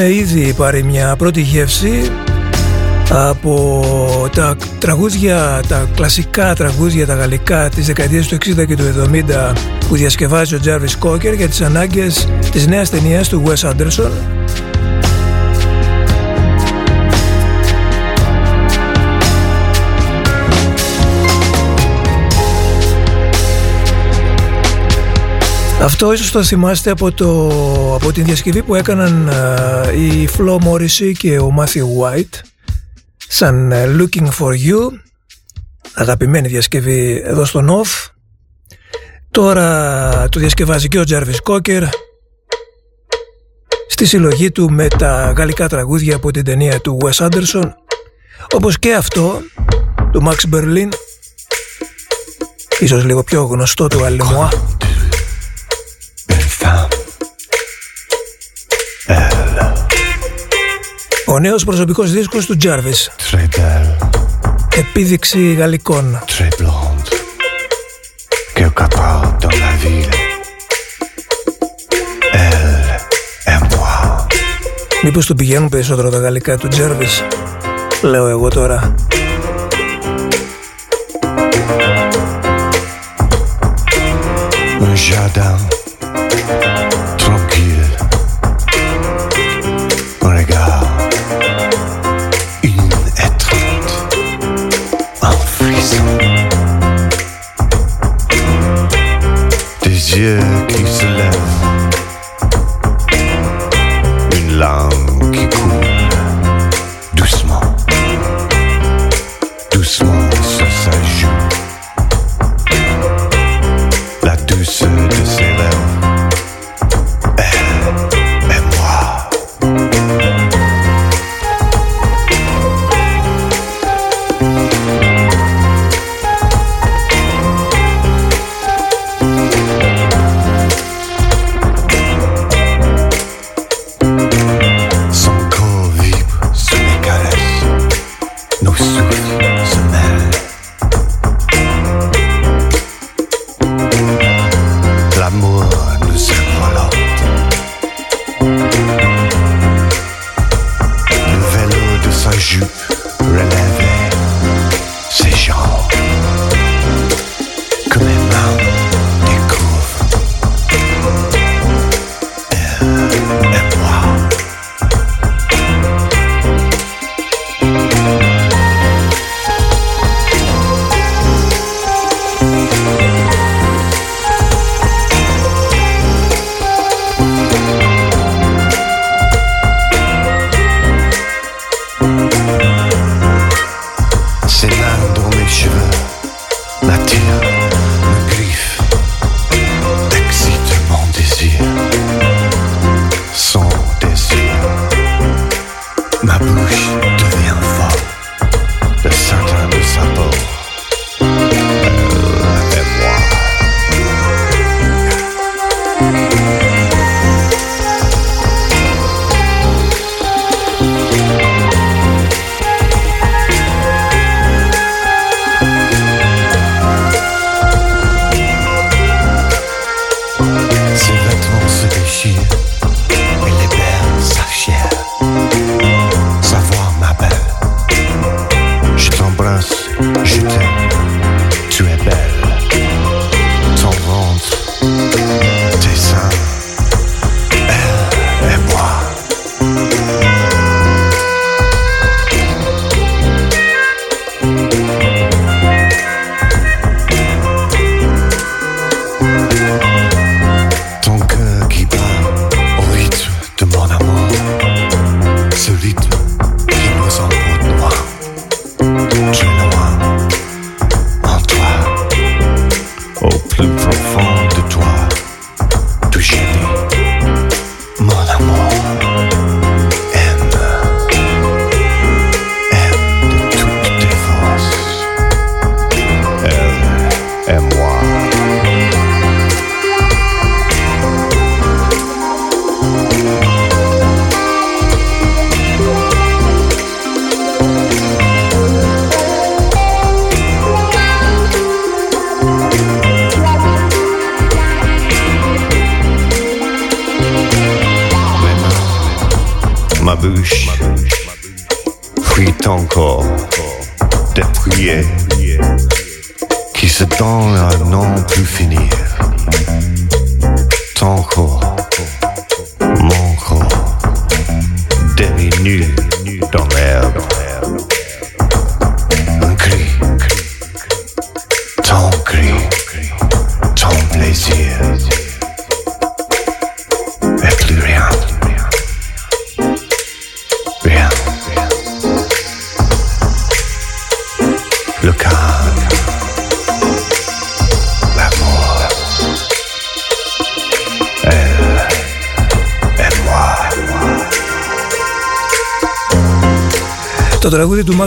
Έχουμε ήδη πάρει μια πρώτη γεύση από τα τραγούδια, τα κλασικά τραγούδια, τα γαλλικά της δεκαετίας του 60 και του 70 που διασκευάζει ο Jarvis Cocker για τις ανάγκες της νέας ταινίας του Wes Anderson Αυτό ίσως το θυμάστε από, το, από την διασκευή που έκαναν η Flo Morrissey και ο Matthew White σαν Looking For You. Αγαπημένη διασκευή εδώ στο Off. Τώρα το διασκευάζει και ο Jarvis Cocker στη συλλογή του με τα γαλλικά τραγούδια από την ταινία του Wes Anderson. Όπως και αυτό του Max Berlin ίσως λίγο πιο γνωστό του Αλεμουά νέος προσωπικός δίσκος του Jarvis. Επίδειξη γαλλικών. Quelque part dans la ville. Elle et moi. Μήπως του πηγαίνουν περισσότερο τα γαλλικά του Jarvis. Λέω εγώ τώρα. Un jardin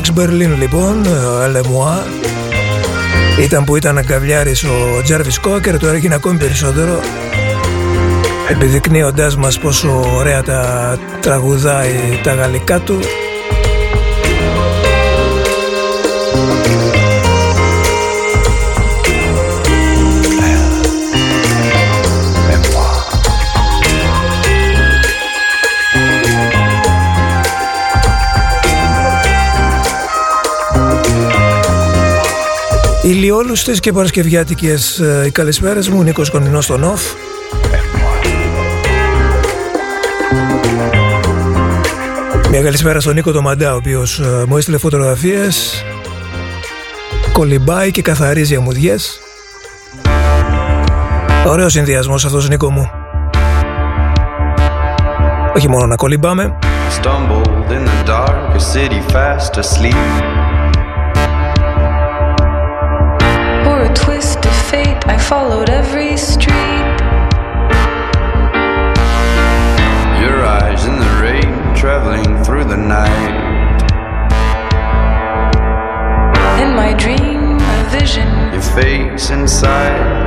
Max Berlin λοιπόν, Elle moi, ήταν που ήταν αγκαβλιάρης ο Τζάρβις Κόκερ, τώρα έγινε ακόμη περισσότερο. Επιδεικνύοντάς μας πόσο ωραία τα τραγουδάει τα γαλλικά του Ηλιόλουστες και παρασκευιάτικες ε, οι καλησπέρες μου, Νίκος Κονινός στον ΟΦ. Μια καλησπέρα στον Νίκο Μαντά, ο οποίος ε, μου έστειλε φωτογραφίες, κολυμπάει και καθαρίζει αμμουδιές. Ωραίος συνδυασμός αυτός Νίκο μου. Όχι μόνο να κολυμπάμε, Stumbled in the dark, a city fast asleep. Followed every street. Your eyes in the rain, traveling through the night. In my dream, a vision. Your face inside,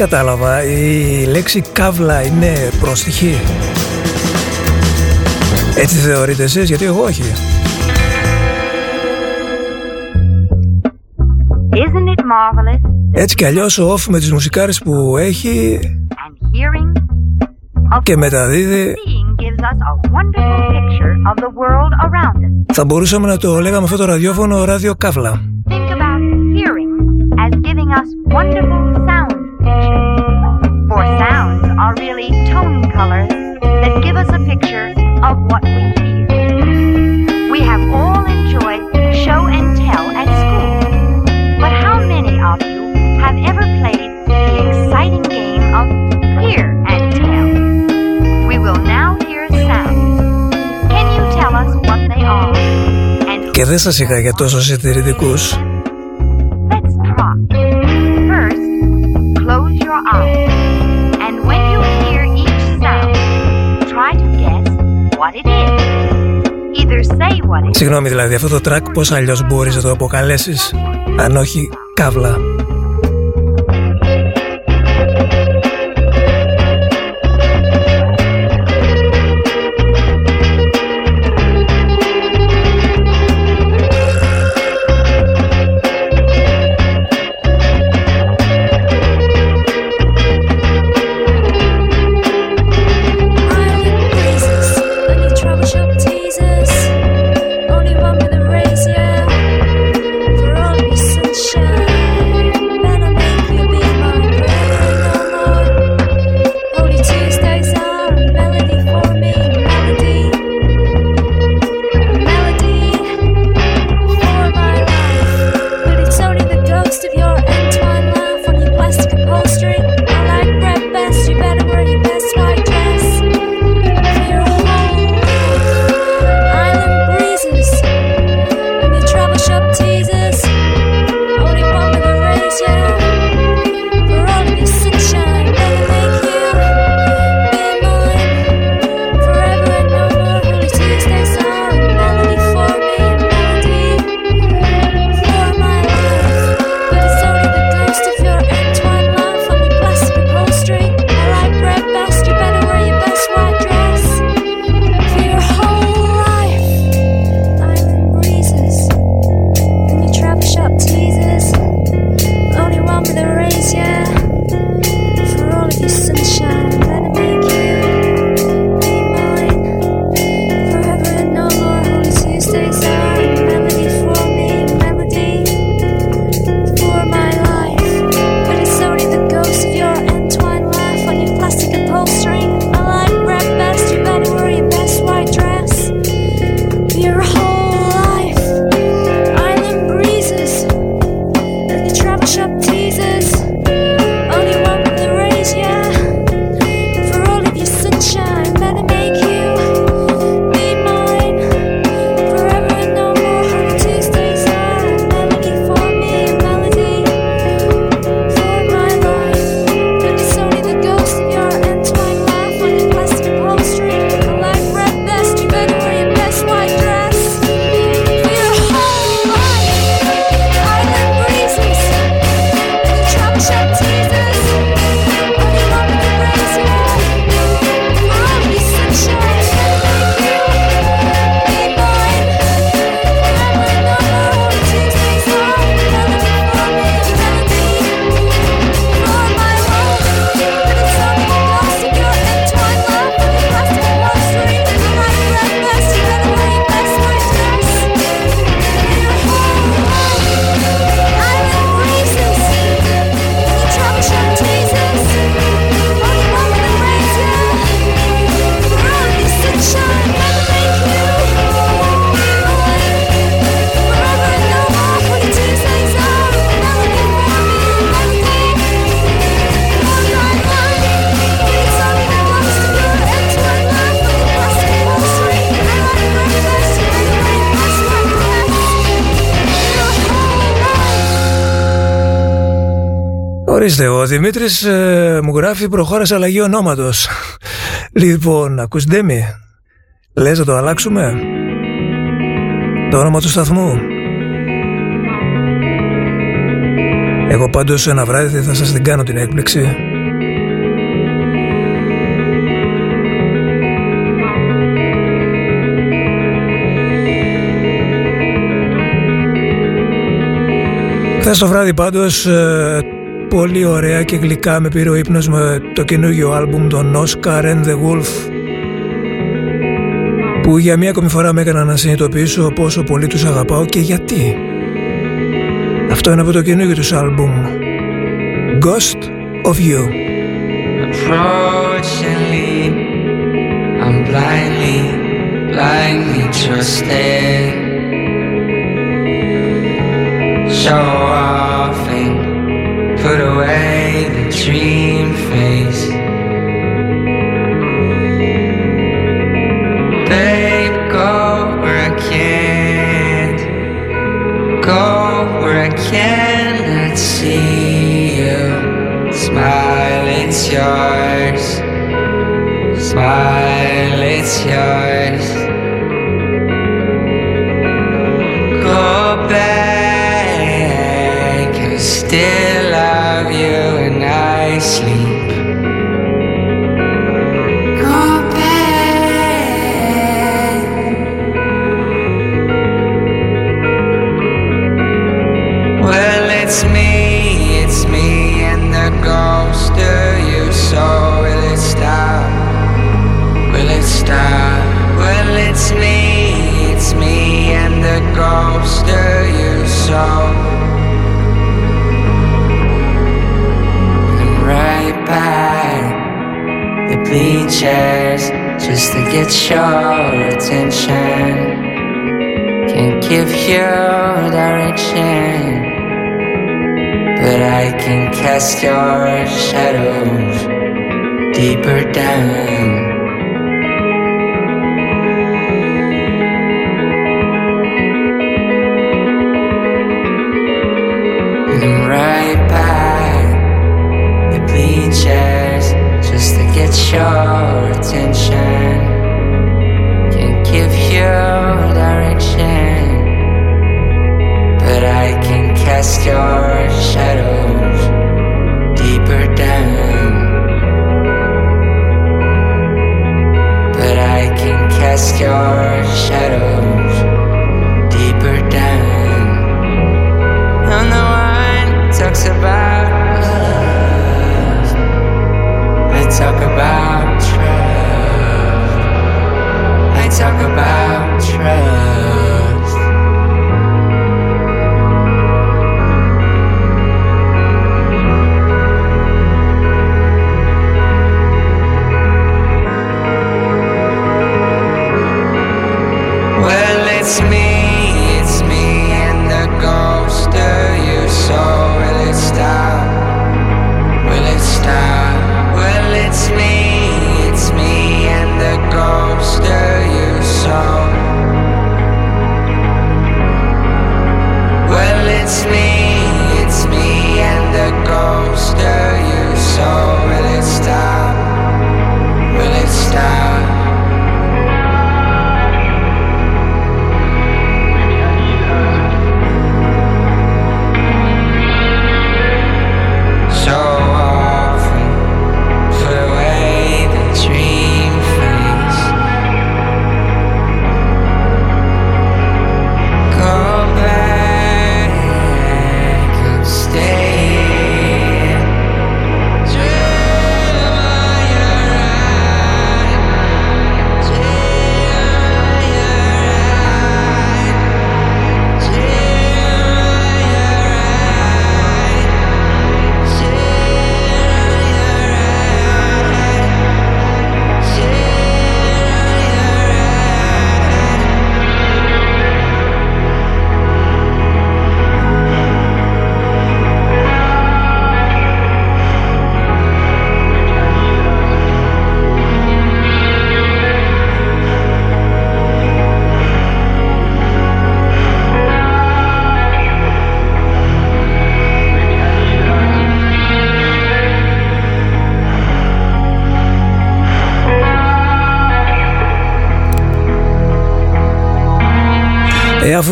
κατάλαβα, η λέξη καύλα είναι πρόστιχη. Έτσι θεωρείτε εσείς, γιατί εγώ όχι; Έτσι κι αλλιώς ο Off με τις μουσικάρες που έχει και μεταδίδει θα μπορούσαμε να το λέγαμε αυτό το ραδιόφωνο ράδιο καύλα. και δεν σας είχα για τόσο συντηρητικούς. Συγγνώμη δηλαδή, αυτό το track πώς αλλιώς μπορείς να το αποκαλέσεις, αν όχι καύλα. Ορίστε, ο Δημήτρης ε, μου γράφει προχώρασε αλλαγή ονόματος. λοιπόν, ακούς Ντέμι, λες να το αλλάξουμε; Το όνομα του σταθμού. Εγώ πάντως ένα βράδυ θα σας την κάνω την έκπληξη. Χθες το βράδυ πάντως ε, πολύ ωραία και γλυκά με πήρε ο ύπνος με το καινούργιο άλμπουμ των Oscar and the Wolf που για μία ακόμη φορά με έκανα να συνειδητοποιήσω πόσο πολύ τους αγαπάω και γιατί. Αυτό είναι από το καινούργιο τους άλμπουμ Ghost of You. Approachingly, I'm blindly, blindly trusted. Show off and put away the dream face. Babe, go where I can't. Go where I cannot see you. Smile, it's yours. Smile, it's yours. Go back, I still bleachers just to get your attention. Can't give you direction. But I can cast your shadows deeper down. Right by the bleachers just to get your attention. Can't give you direction. But I can cast your shadows deeper down. But I can cast your shadows deeper down. I'm the one talks about love. I talk about talk about trust.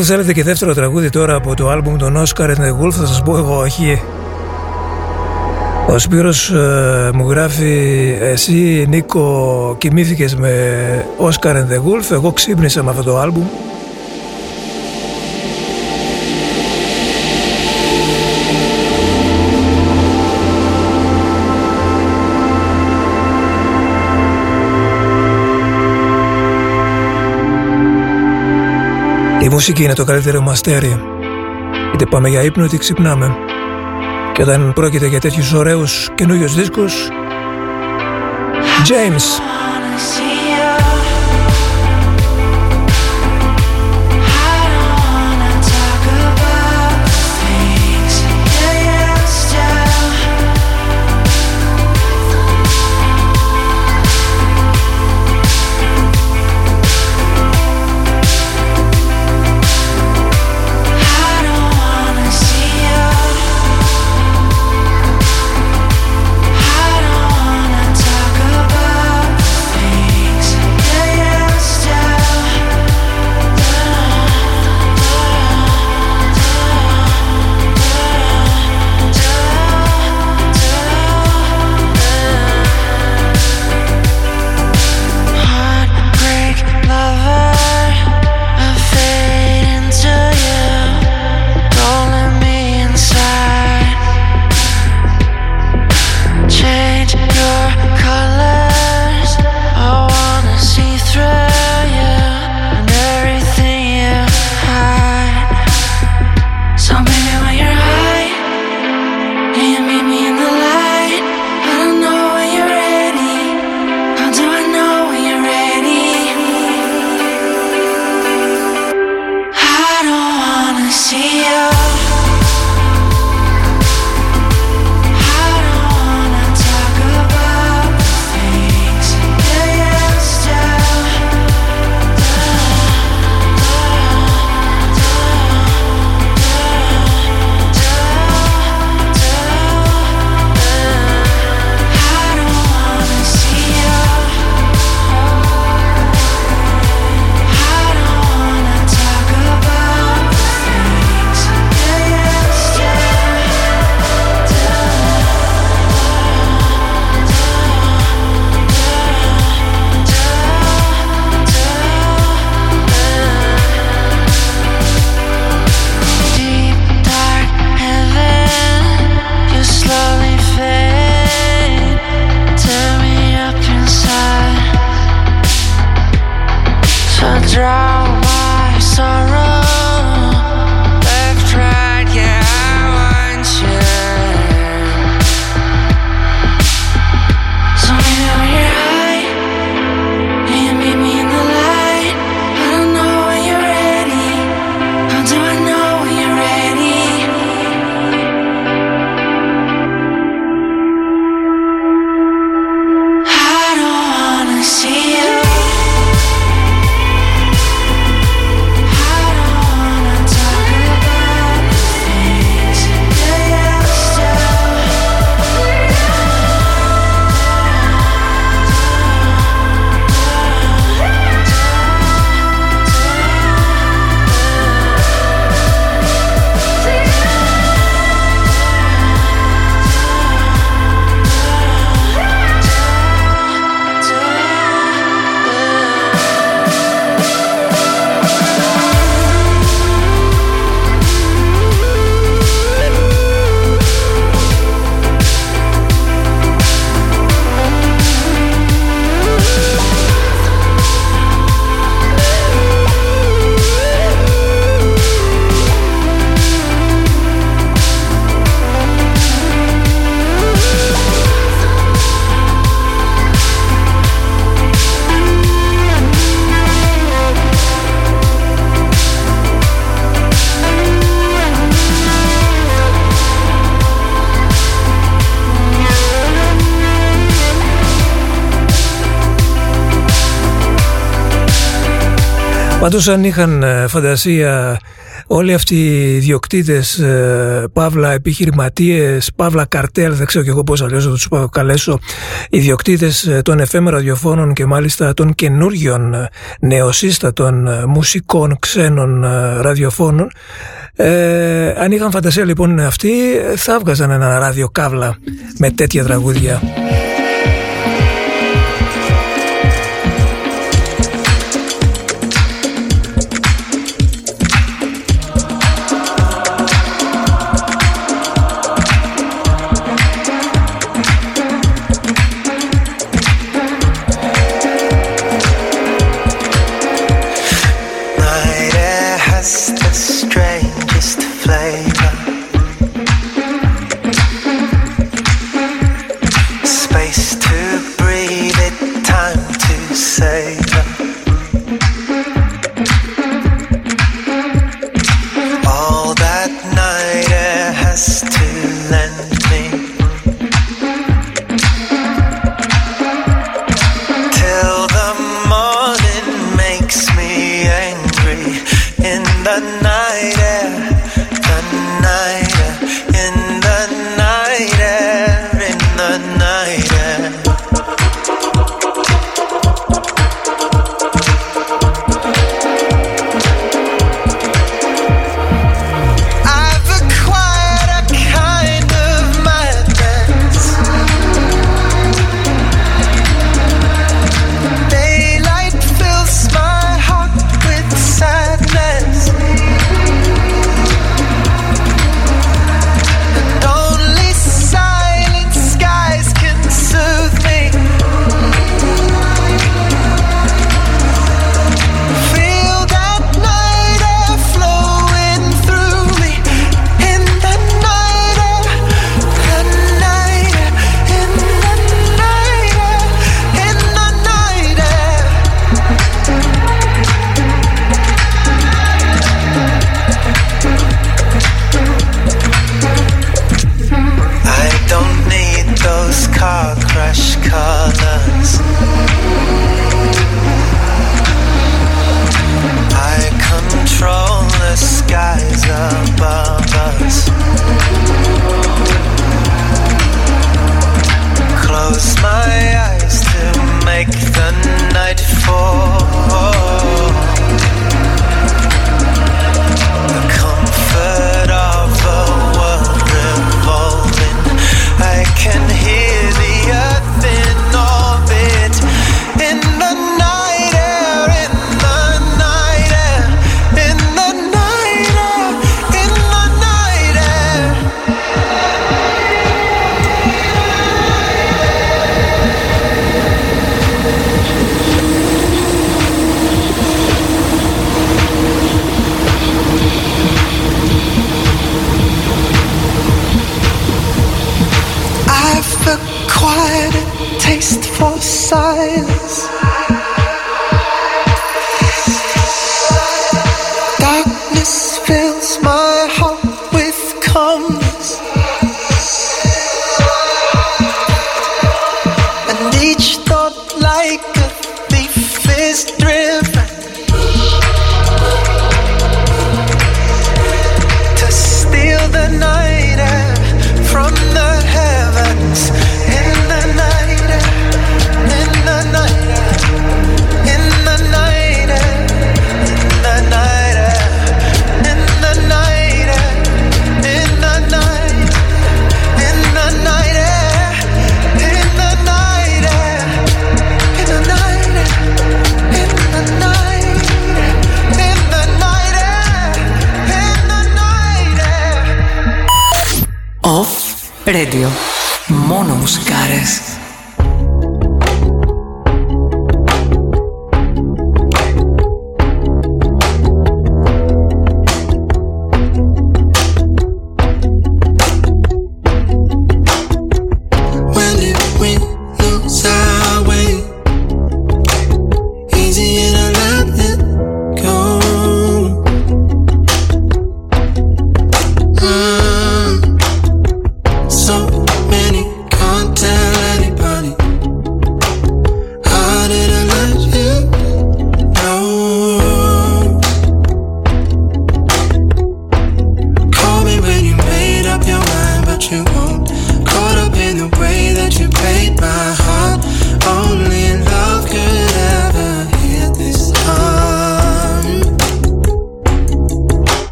Αφού θέλετε και δεύτερο τραγούδι τώρα από το άλμπουμ των Oscar and the Wolf. Θα σας πω εγώ όχι. Ο Σπύρος ε, μου γράφει εσύ Νίκο κοιμήθηκες με Oscar and the Wolf. Εγώ ξύπνησα με αυτό το άλμπουμ Η μουσική είναι το καλύτερο μαστέρι. Είτε πάμε για ύπνο είτε ξυπνάμε. Και όταν πρόκειται για τέτοιους ωραίους καινούριους δίσκους James Πάντως αν είχαν ε, φαντασία όλοι αυτοί οι διοκτήτες, ε, παύλα επιχειρηματίες, παύλα καρτέλ, δεν ξέρω και εγώ πώς αλλιώς θα τους καλέσω, οι διοκτήτες ε, των FM ραδιοφώνων και μάλιστα των καινούργιων νεοσύστατων μουσικών ξένων ραδιοφώνων, αν είχαν φαντασία λοιπόν αυτοί θα βγάζαν ένα ραδιοκάβλα με τέτοια τραγούδια.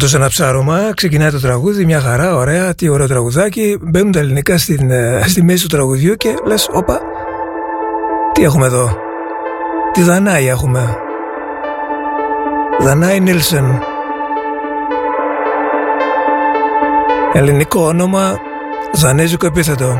Τρως πάντως ένα ψάρωμα, ξεκινάει το τραγούδι, μια χαρά, ωραία, τι ωραίο τραγουδάκι. Μπαίνουν τα ελληνικά στην, ε, στη μέση του τραγουδιού και λες, όπα, τι έχουμε εδώ; Τη Δανάη έχουμε; Δανάη Νίλσεν. Ελληνικό όνομα, δανέζικο επίθετο.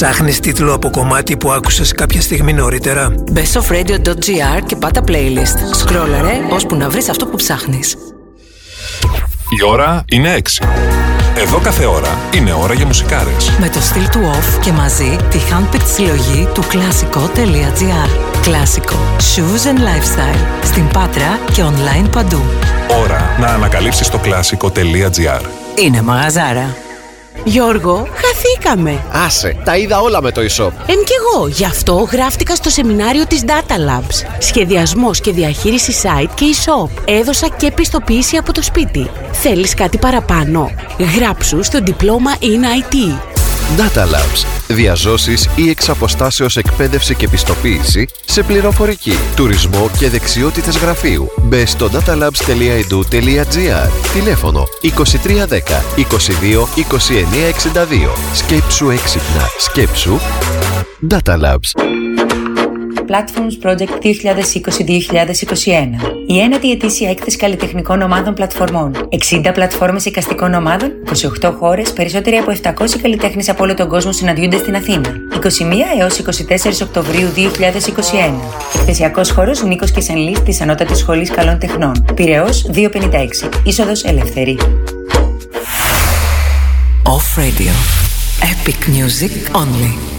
Ψάχνεις τίτλο από κομμάτι που άκουσες κάποια στιγμή νωρίτερα; bestofradio.gr και πάτα playlist. Σκρόλαρε ώσπου να βρεις αυτό που ψάχνεις. Η ώρα είναι 6. Εδώ κάθε ώρα είναι ώρα για μουσικάρες. Με το στυλ του off και μαζί τη handpicked συλλογή του κλασικό.gr. Κλασικό. Shoes and lifestyle. Στην Πάτρα και online παντού. Ώρα να ανακαλύψεις το κλασικό.gr. Είναι μαγαζάρα. Γιώργο, χαθήκαμε. Άσε, τα είδα όλα με το e-shop. Εν κι εγώ, γι' αυτό γράφτηκα στο σεμινάριο της Data Labs. Σχεδιασμός και διαχείριση site και e-shop. Έδωσα και πιστοποίηση από το σπίτι. Θέλεις κάτι παραπάνω; Γράψου στο διπλώμα in IT. Data Labs. Διαζώσεις ή εξ αποστάσεως εκπαίδευση και πιστοποίηση σε πληροφορική, τουρισμό και δεξιότητες γραφείου. Μπε στο datalabs.edu.gr Τηλέφωνο 2310 22 29 62 Σκέψου έξυπνα. Σκέψου Data Labs. Platforms Project 2020-2021. Η ένατη ετήσια έκθεση καλλιτεχνικών ομάδων πλατφορμών. 60 πλατφόρμες εικαστικών ομάδων, 28 χώρες, περισσότεροι από 700 καλλιτέχνες από όλο τον κόσμο συναντιούνται στην Αθήνα. 21 έως 24 Οκτωβρίου 2021. Εκθεσιακός χώρος Νίκος Κεσενλής της Ανώτατης Σχολής Καλών Τεχνών. Πυραιός 256. Είσοδος ελεύθερη. Off Radio. Epic music only.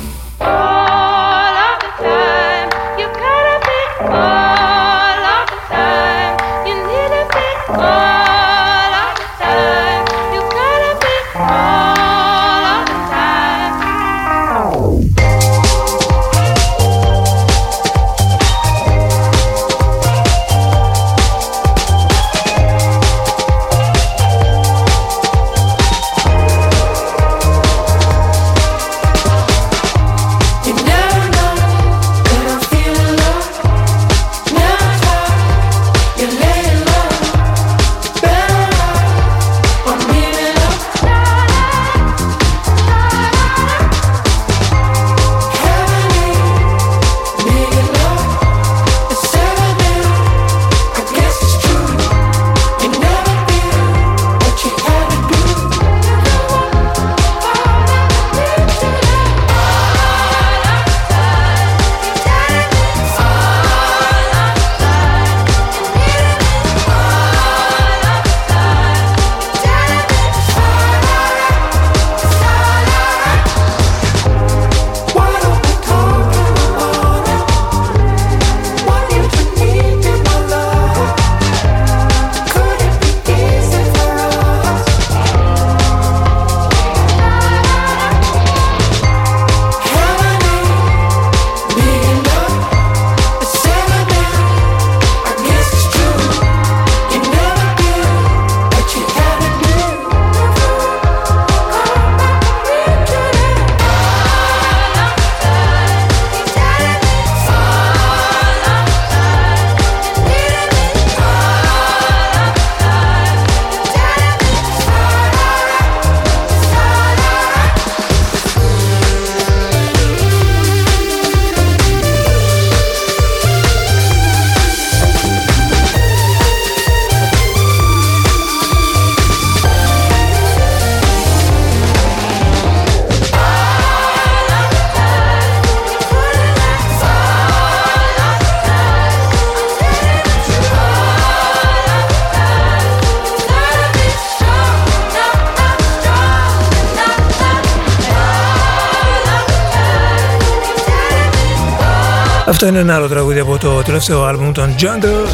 Αυτό είναι ένα άλλο τραγούδι από το τελευταίο άλμπουμ των Jungle.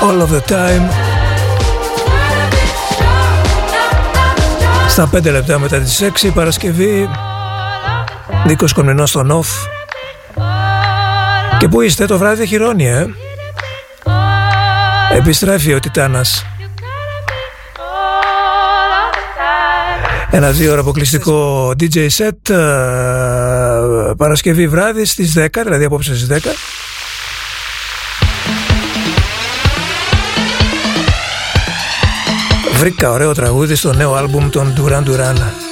All of the Time. Στα 5 λεπτά μετά τις 6 Παρασκευή. Νίκος Κομνηνός στον Off. Και πού είστε το βράδυ χειρόνι ε; Επιστρέφει ο Τιτάνας. Ένα δύο ώρα αποκλειστικό DJ set ε, Παρασκευή βράδυ στις 10, δηλαδή απόψε στις 10 Βρήκα ωραίο τραγούδι στο νέο άλμπουμ των Duran Duran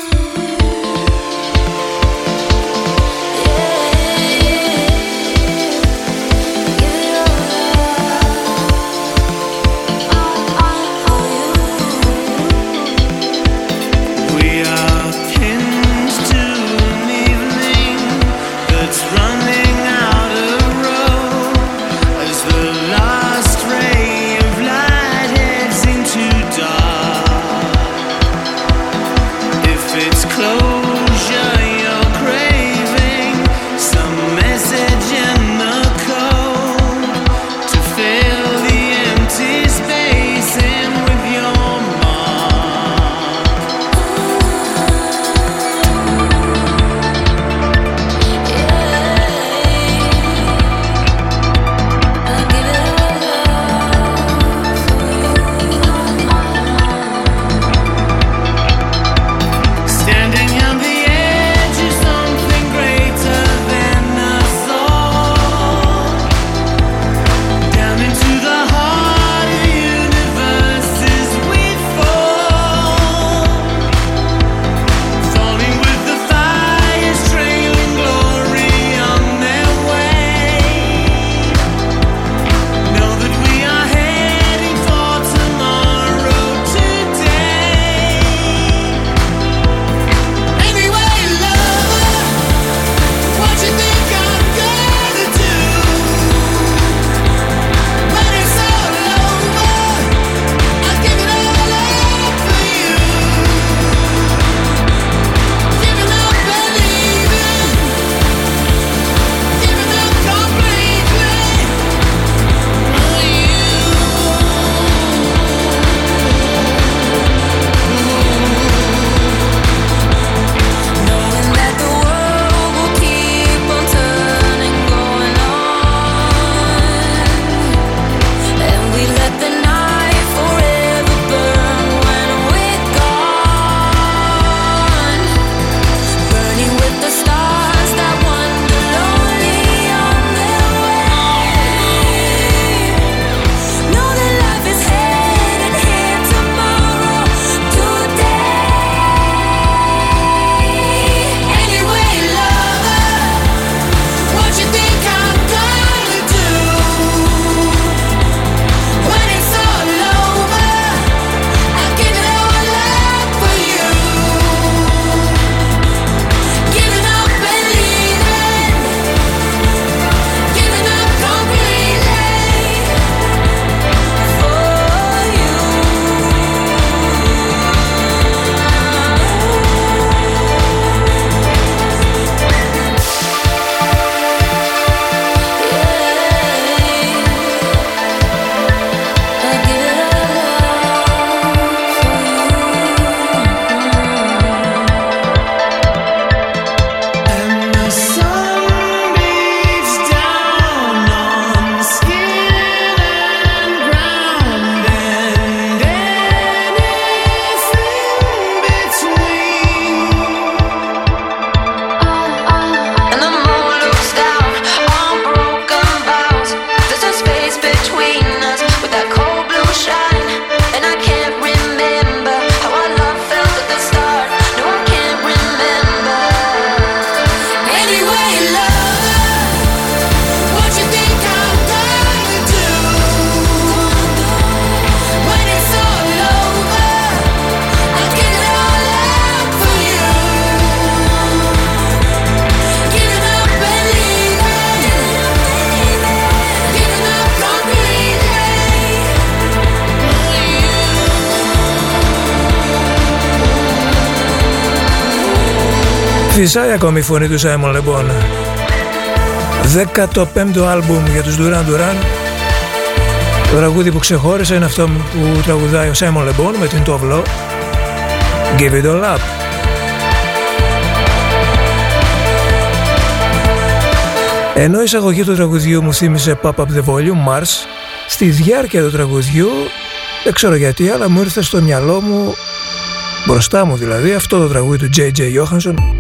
Φυσάει ακόμη η φωνή του Σάιμον Λεμπόν. 15ο άλμπουμ για τους Duran Duran. Το τραγούδι που ξεχώρισε είναι αυτό που τραγουδάει ο Σάιμον Λεμπόν με την Τόβλο. Give it all up. Ενώ η εισαγωγή του τραγουδιού μου θύμισε Pop Up The Volume, Mars, στη διάρκεια του τραγουδιού, δεν ξέρω γιατί, αλλά μου ήρθε στο μυαλό μου, μπροστά μου δηλαδή, αυτό το τραγούδι του J.J. Johansson,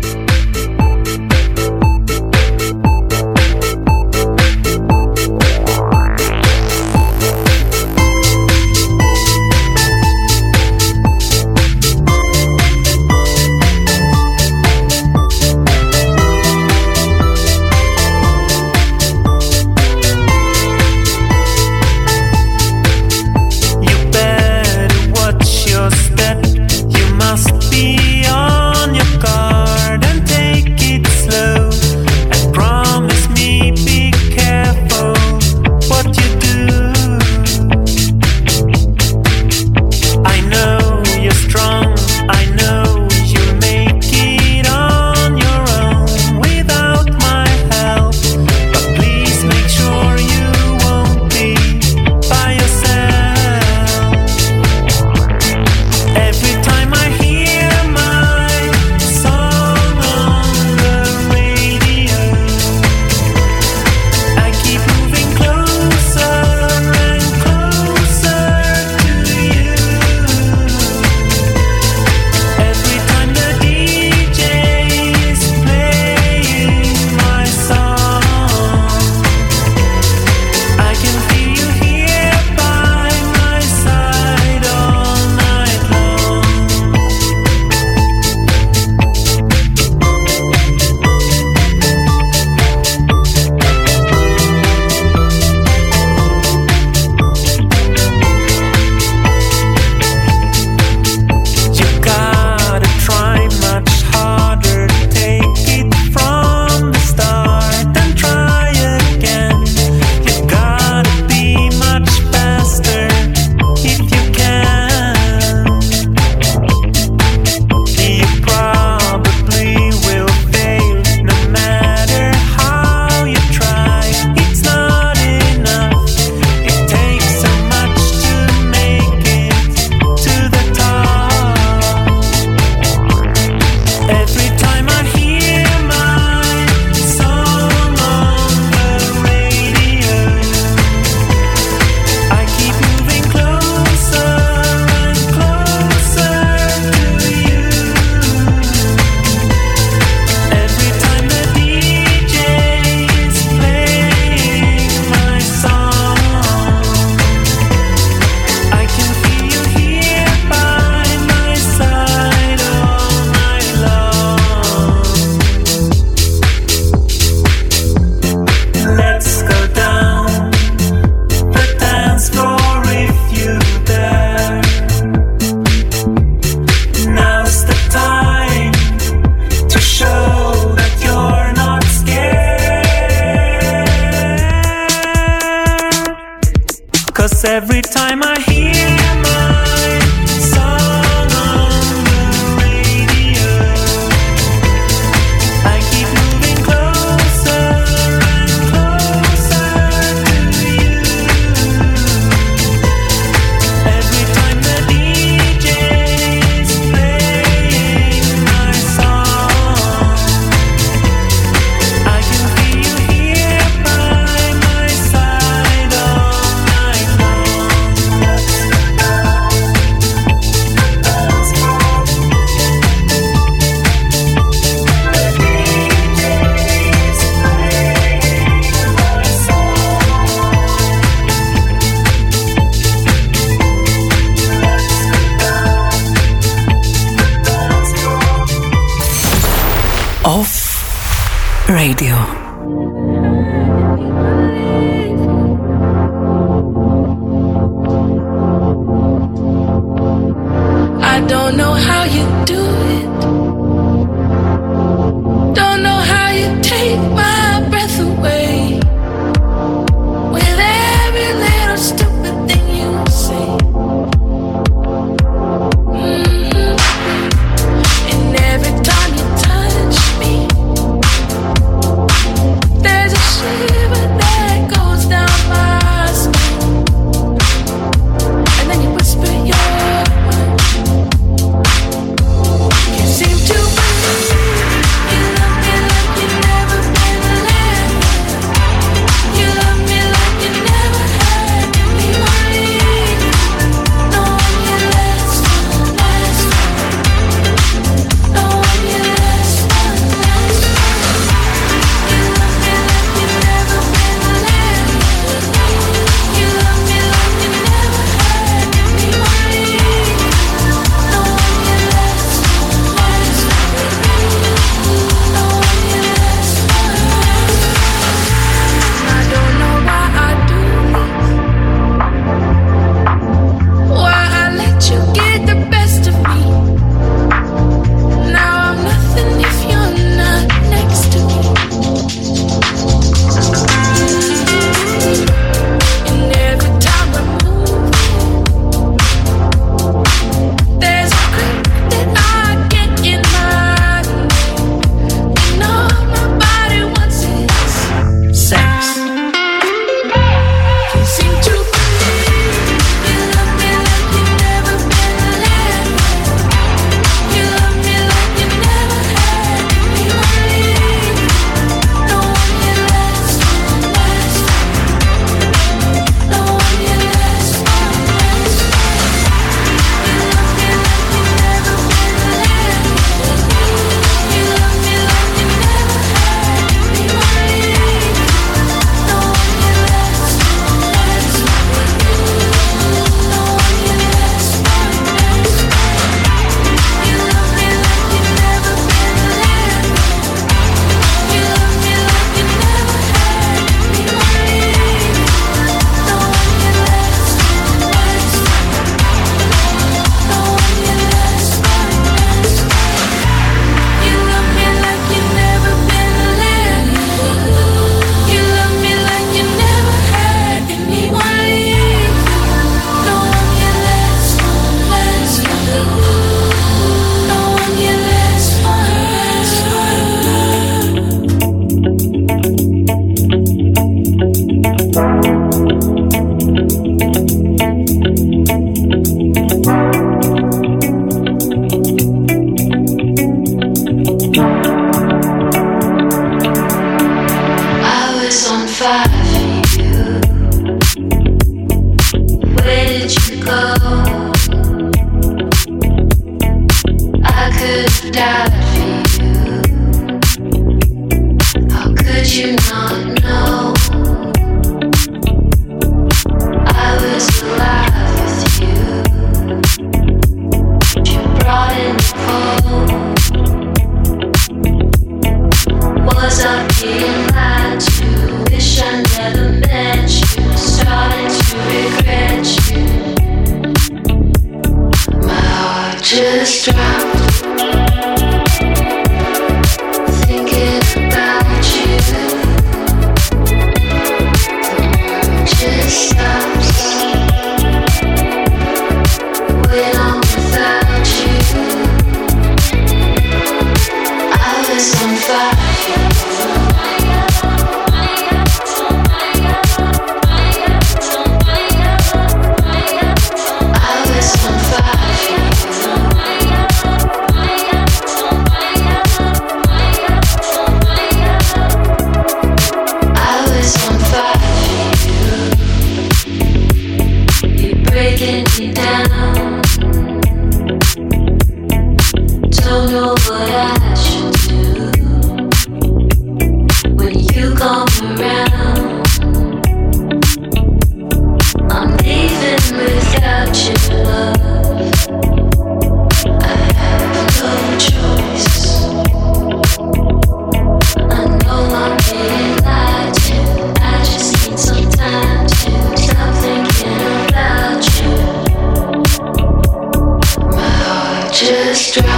strong.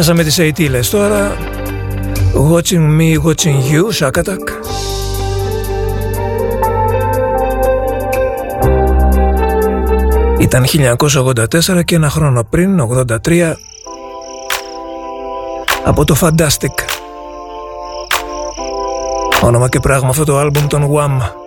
Πιάσαμε τις αιτήλες. Τώρα Watching me, watching you, Σάκατακ Ήταν 1984 και ένα χρόνο πριν, 83 από το Fantastic. Όνομα και πράγμα αυτό το άλμπουμ των Wham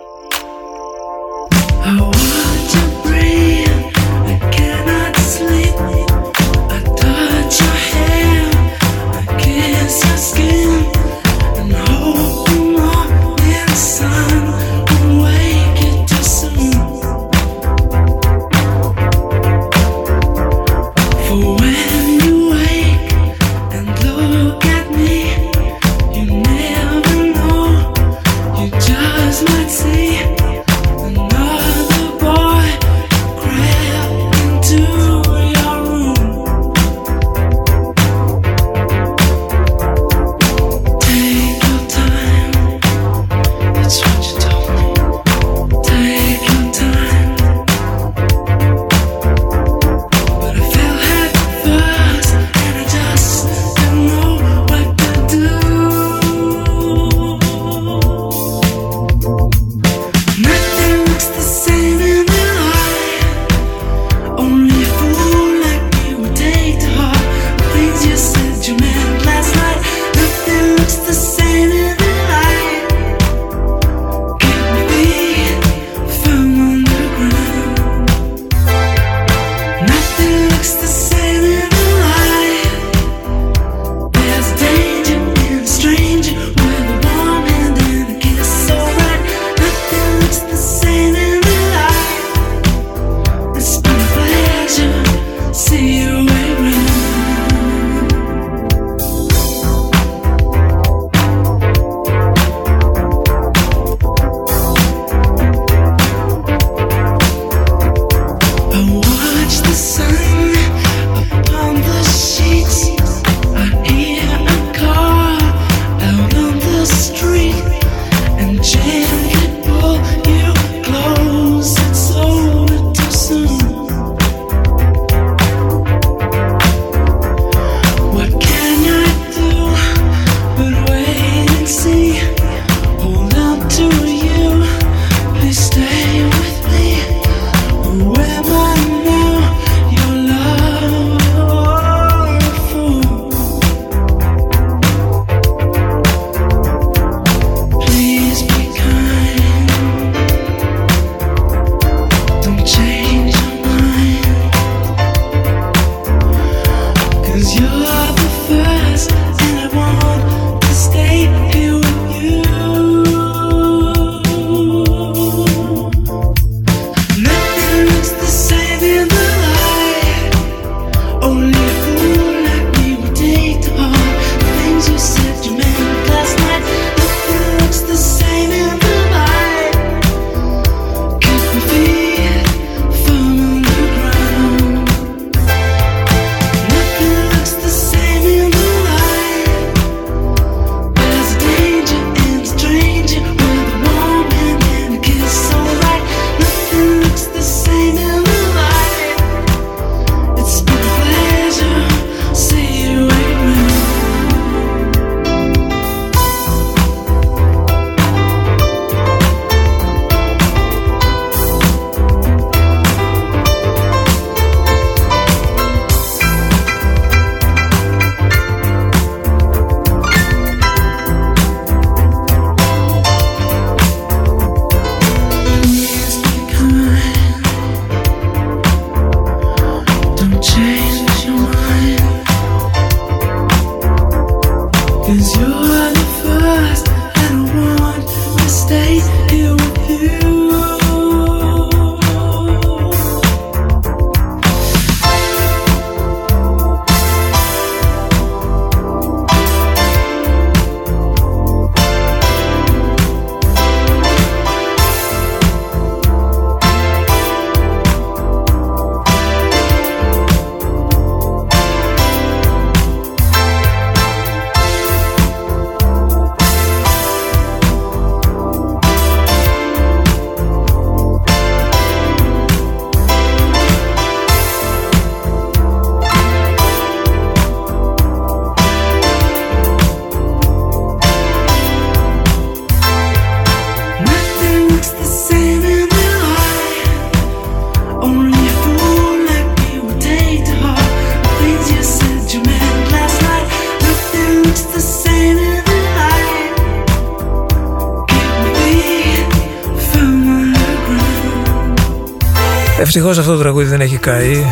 Ευτυχώς αυτό το τραγούδι δεν έχει καεί.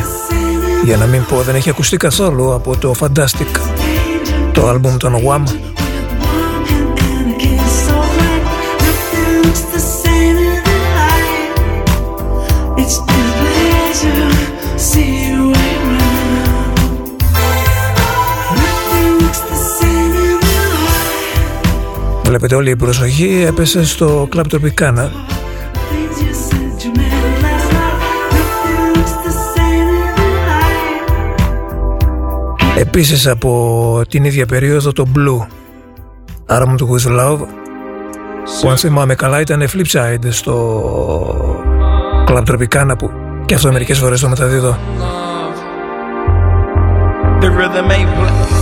Για να μην πω δεν έχει ακουστεί καθόλου από το Fantastic. Το άλμπουμ των Wham. It's a pleasure, see you around. Nothing looks the same in the Βλέπετε όλη η προσοχή έπεσε στο Club Tropicana Επίσης από την ίδια περίοδο το Blue. Armed with Love. Που αν θυμάμαι καλά ήταν flipside στο Club Tropicana που και αυτό μερικές φορές το μεταδίδω. The rhythm ain't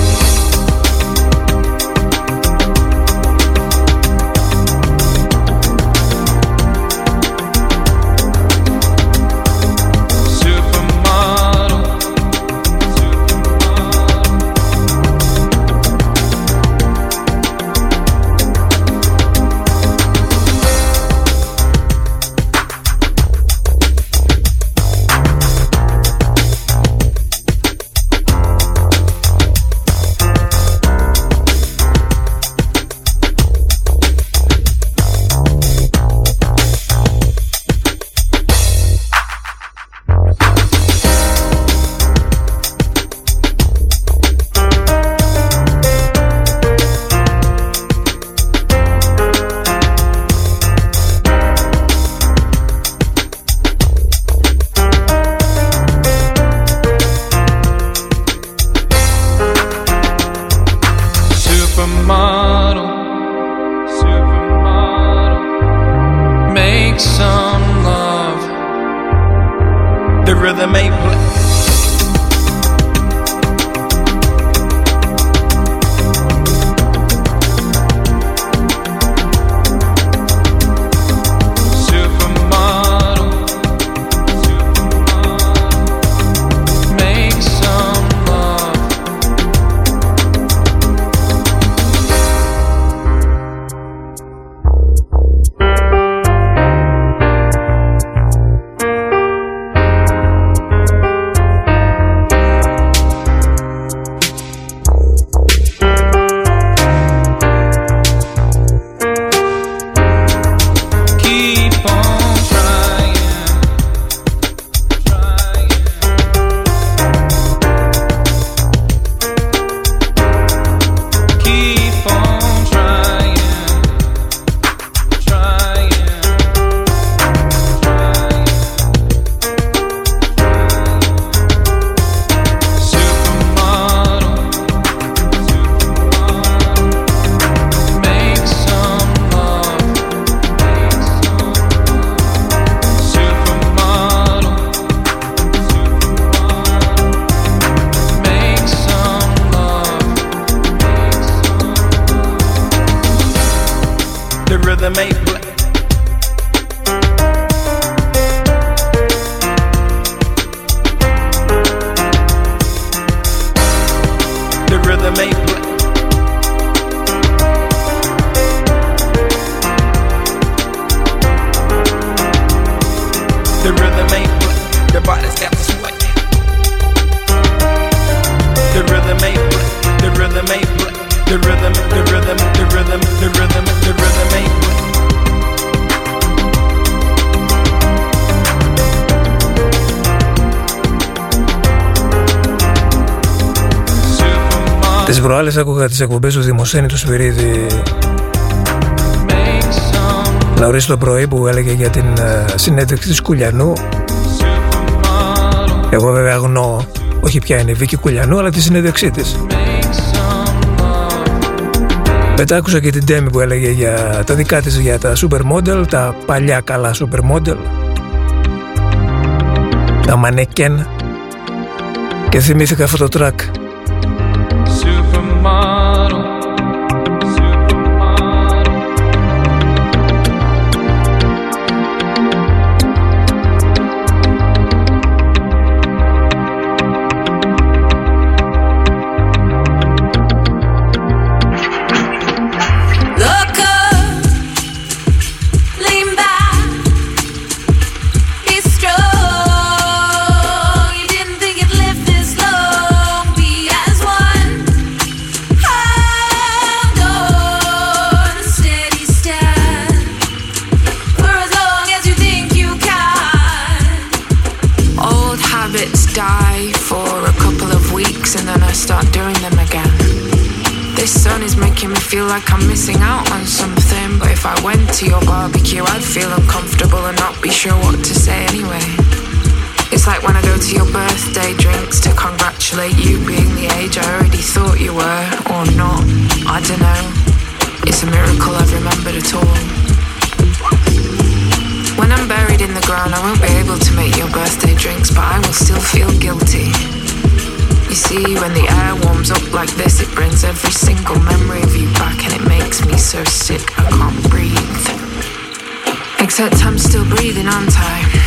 άκουγα τις εκπομπές του Δημοσένη του Σπυρίδη. Νωρίς το πρωί που έλεγε για την ε, συνέντευξη της Κουλιανού. Εγώ βέβαια γνώ όχι ποια είναι η Βίκη Κουλιανού αλλά τη συνέντευξή της. Μετά άκουσα και την Τέμι που έλεγε για τα δικά της για τα supermodel, τα παλιά καλά supermodel. Τα μανεκέν και θυμήθηκα αυτό το track Except I'm still breathing on time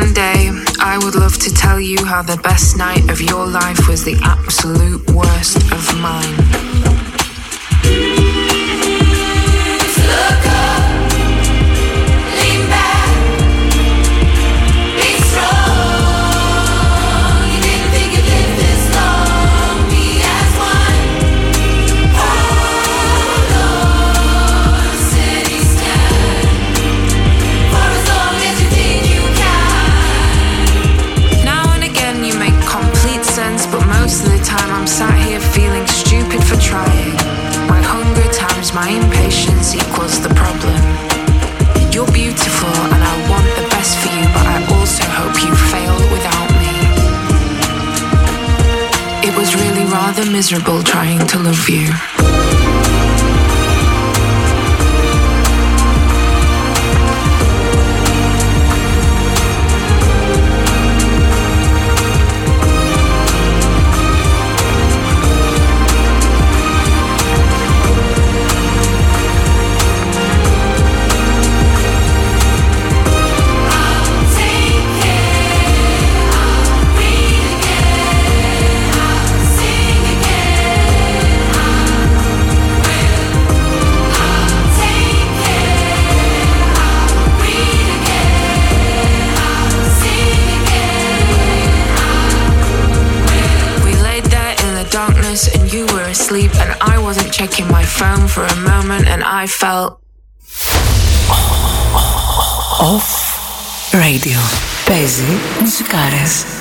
One day, I would love to tell you how the best night of your life was the absolute worst of mine. solves the problem. You're beautiful and I want the best for you, but I also hope you fail without me. It was really rather miserable trying to love you. for a moment and I felt. Off Radio. Παίζει μουσικάρες.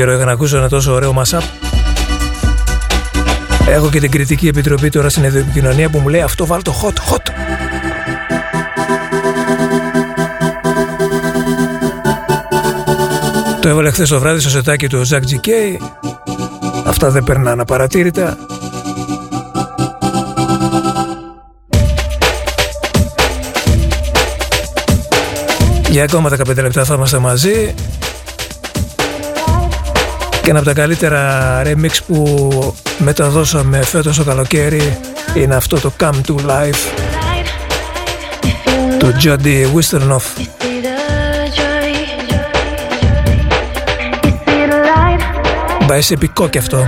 Καιρό είχα να ακούσω ένα τόσο ωραίο mashup. Έχω και την κριτική επιτροπή τώρα στην επικοινωνία που μου λέει αυτό βάλ το hot, hot. Το έβαλε χθες το βράδυ στο σετάκι του Ζακ Τζικέι. Αυτά δεν περνάνε απαρατήρητα. Για ακόμα 15 λεπτά θα είμαστε μαζί και ένα από τα καλύτερα remix που μεταδώσαμε φέτος το καλοκαίρι είναι αυτό το Come to Life του Jody Wisternoff Πάει σε επικό και αυτό.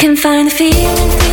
Can find the feeling,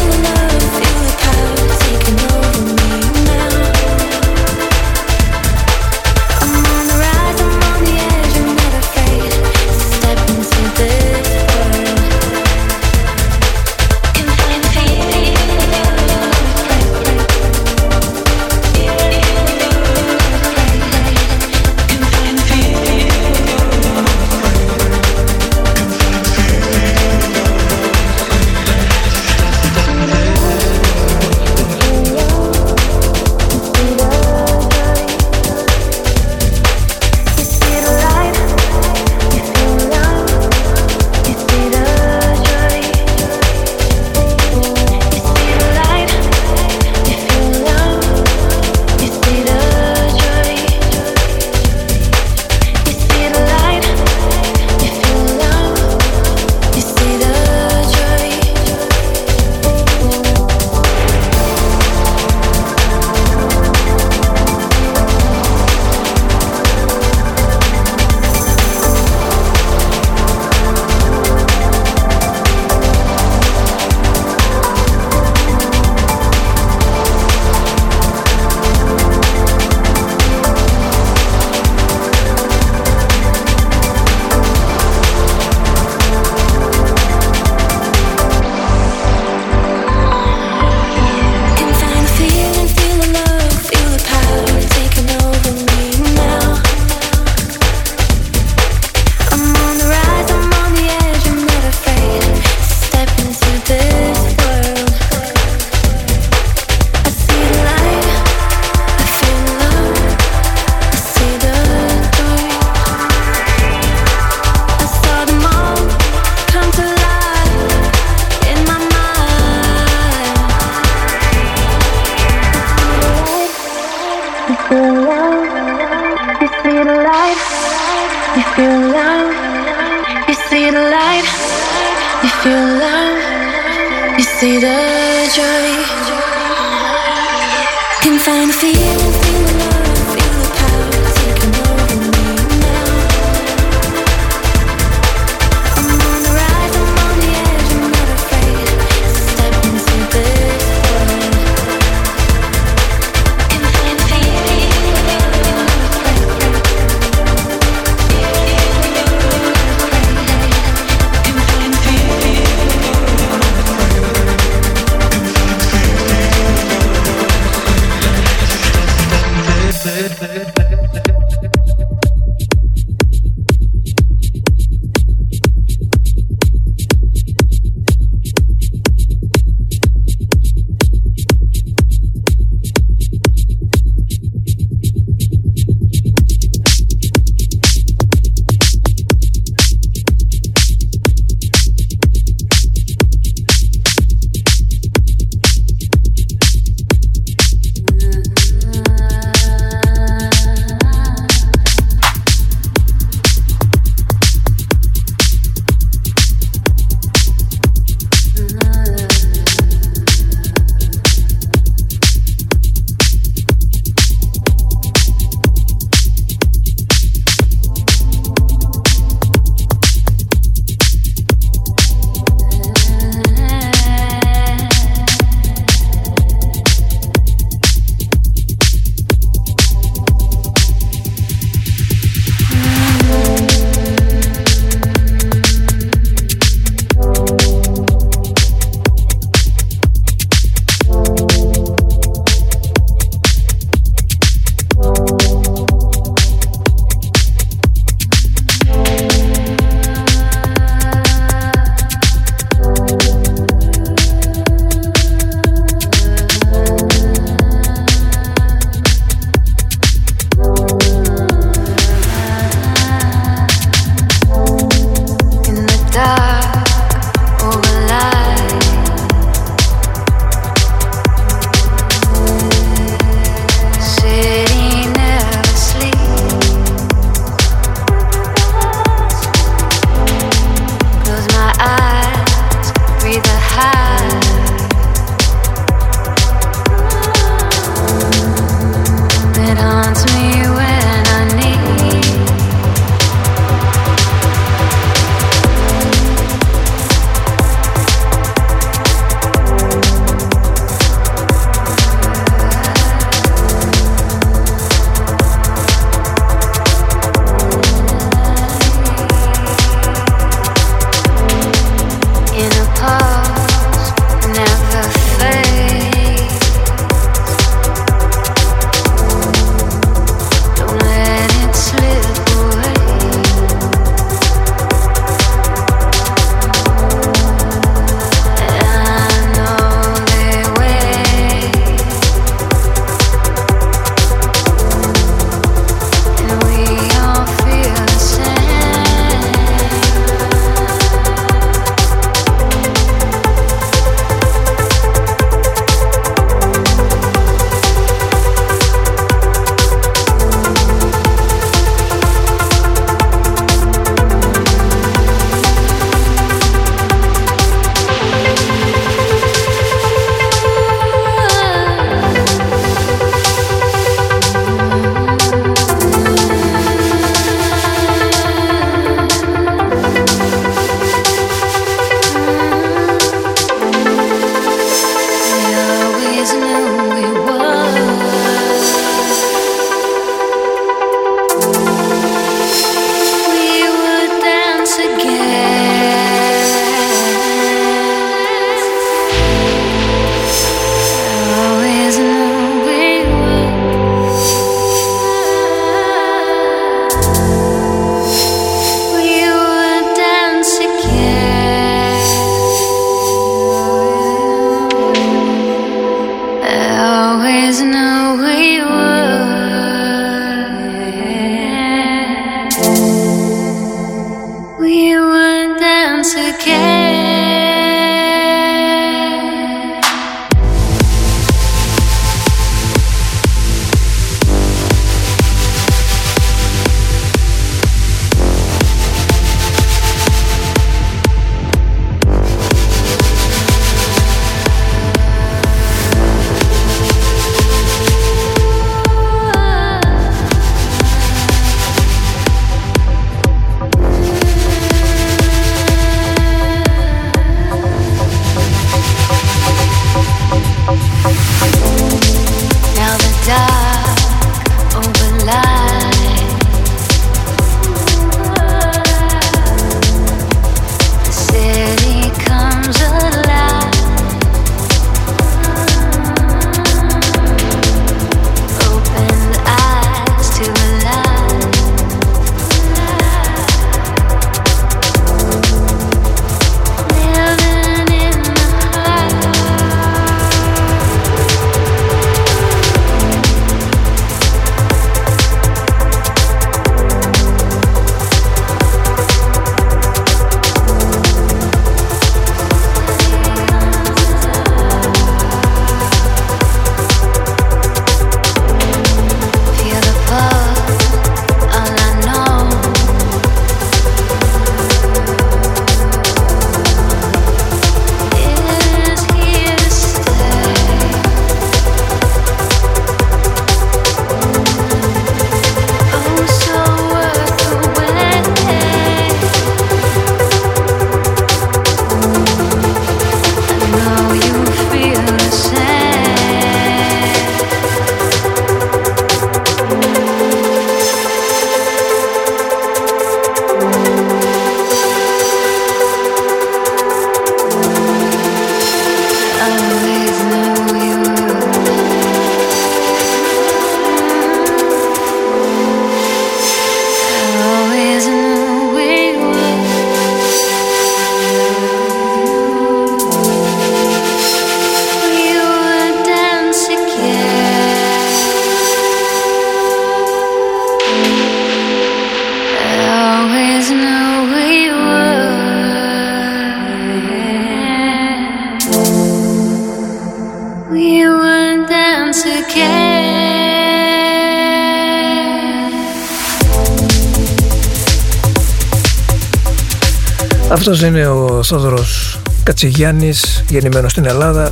Αυτός είναι ο Θόδωρος Κατσιγιάννης, γεννημένος στην Ελλάδα,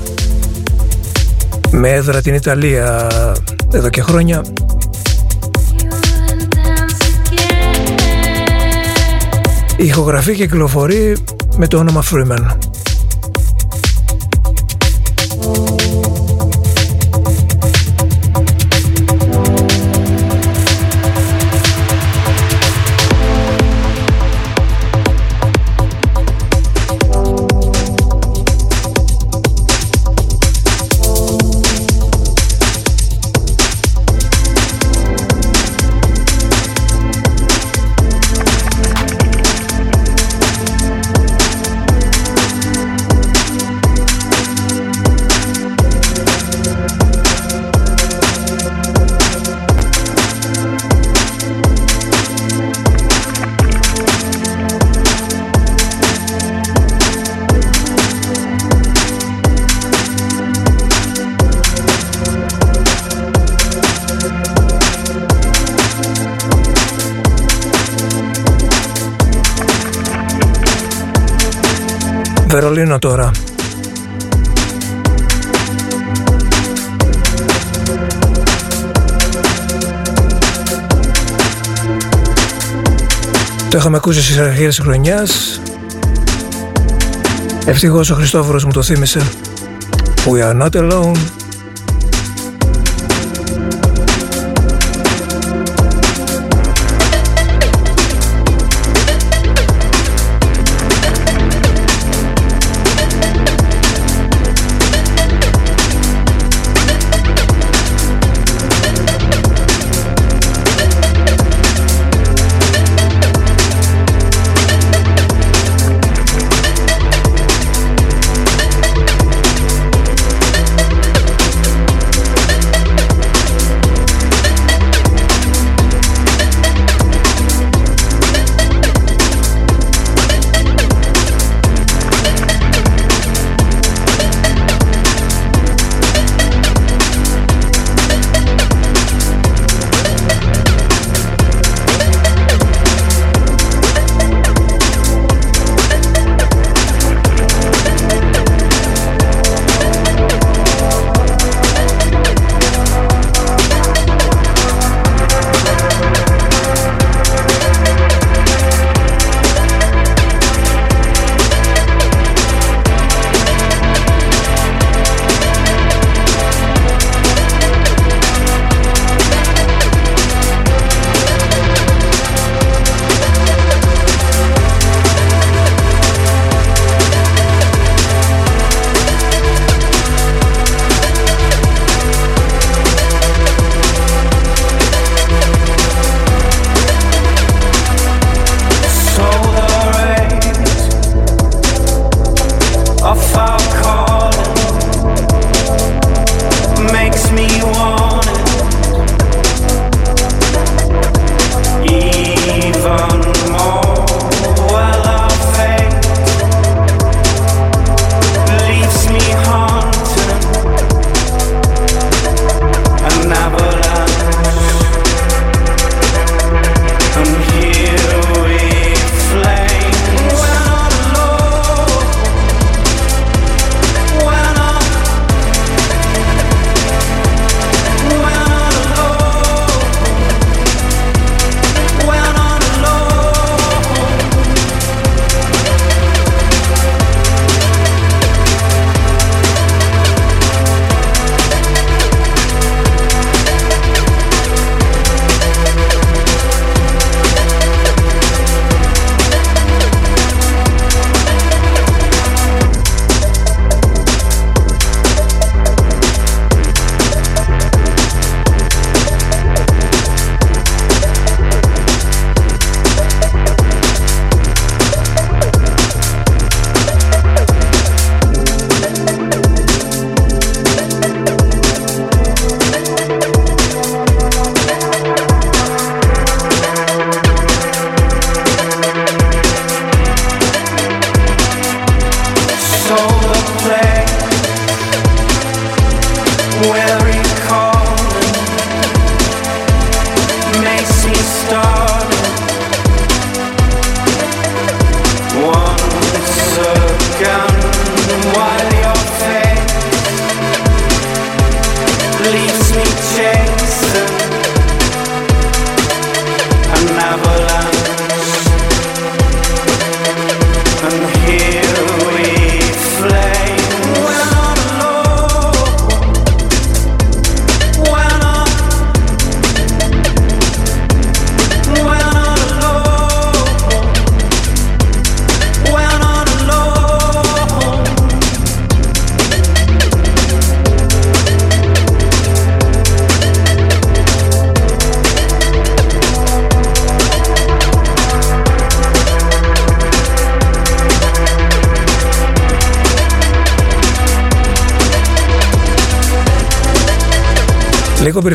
με έδρα την Ιταλία εδώ και χρόνια. Η ηχογραφή κυκλοφορεί με το όνομα Freeman. Βερολίνο τώρα. Το είχαμε ακούσει στις αρχές της χρονιάς. Ευτυχώς ο Χριστόφορος μου το θύμισε. We are not alone.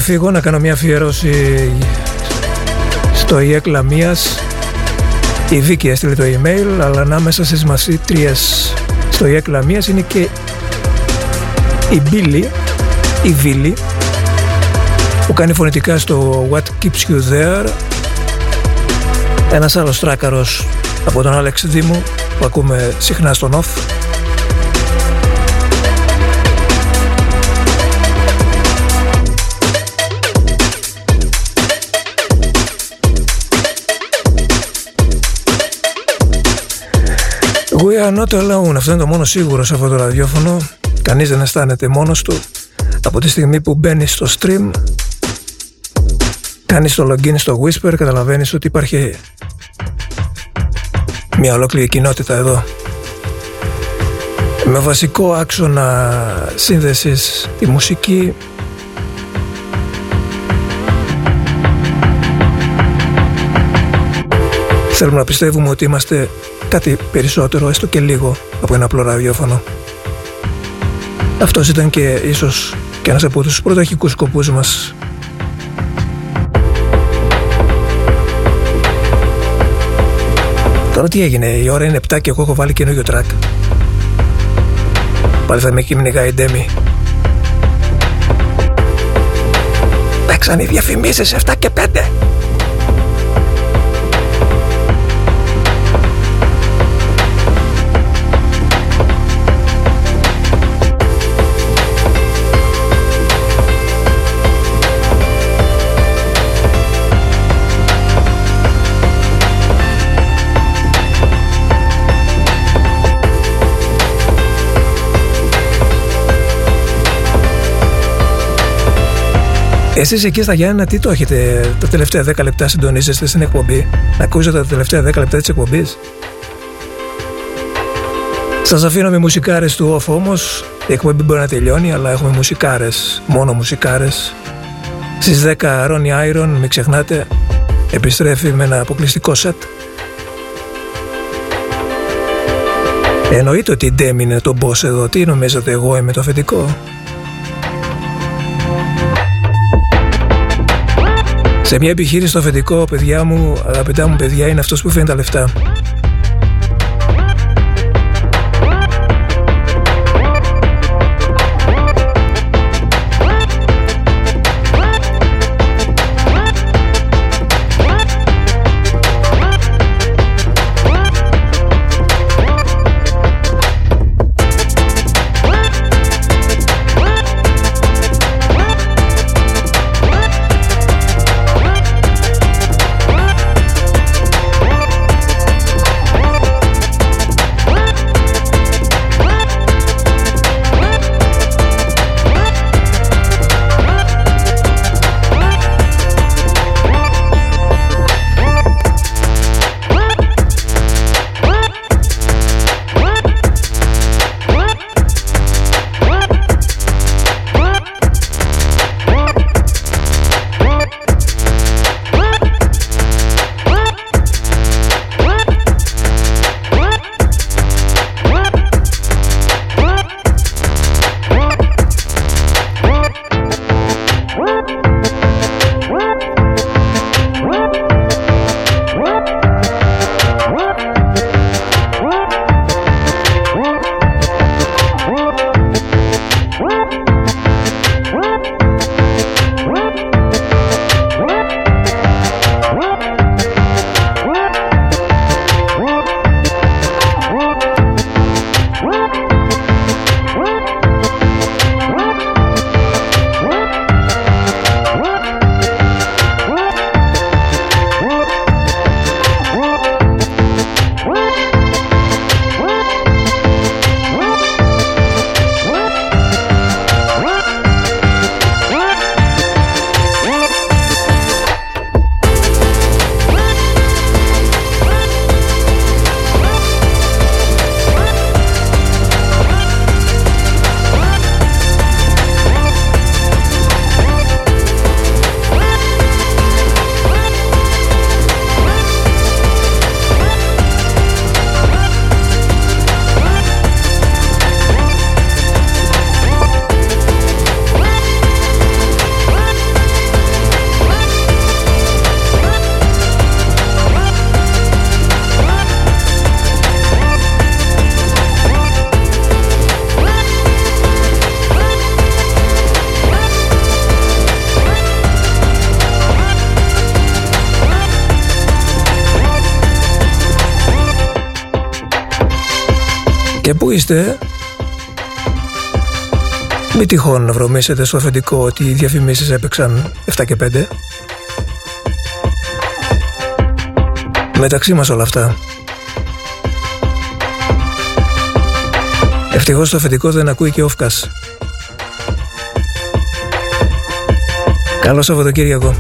Φύγω να κάνω μια αφιέρωση στο ΙΕΚ Λαμίας. Η Βίκη έστειλε το email αλλά ανάμεσα στις μασίτριες στο ΙΕΚ Λαμίας είναι και η Μπίλη η Βίλη που κάνει φωνητικά στο What Keeps You There. Ένας άλλος τράκαρος από τον Άλεξ Δήμου που ακούμε συχνά στον off We are not alone. Αυτό είναι το μόνο σίγουρο σε αυτό το ραδιόφωνο. Κανείς δεν αισθάνεται μόνος του. Από τη στιγμή που μπαίνει στο stream, κάνεις το login στο Whisper, καταλαβαίνεις ότι υπάρχει μια ολόκληρη κοινότητα εδώ. Με βασικό άξονα σύνδεσης τη μουσική Θέλουμε να πιστεύουμε ότι είμαστε κάτι περισσότερο, έστω και λίγο, από ένα απλό ραδιόφωνο. Αυτός ήταν και ίσως και ένας από τους πρωταρχικούς σκοπούς μας. Τώρα τι έγινε, η ώρα είναι 7 και εγώ έχω βάλει καινούριο track. Πάλι θα με κυνηγάει η Ντέμι. Παίξαν οι διαφημίσεις 7 και 5. Εσείς εκεί στα Γιάννα τι το έχετε τα τελευταία 10 λεπτά συντονίζεστε στην εκπομπή; Να ακούσετε τα τελευταία 10 λεπτά της εκπομπής; Σας αφήνω με μουσικάρες του off όμως. Η εκπομπή μπορεί να τελειώνει, αλλά έχουμε μουσικάρες, μόνο μουσικάρες. Στις 10 Ronnie Iron, μην ξεχνάτε, επιστρέφει με ένα αποκλειστικό σετ. Εννοείται ότι η Ντέμ είναι το boss εδώ. Τι νομίζετε εγώ είμαι το αφεντικό; Σε μια επιχείρηση το αφεντικό, παιδιά μου, αγαπητά μου παιδιά, είναι αυτός που φέρνει τα λεφτά. Είστε, μην τυχόν βρωμίσετε στο αφεντικό ότι οι διαφημίσεις έπαιξαν 7 και 5. Μεταξύ μας όλα αυτά. Ευτυχώς το αφεντικό δεν ακούει και όφκας. Καλό Σαββατοκύριακο.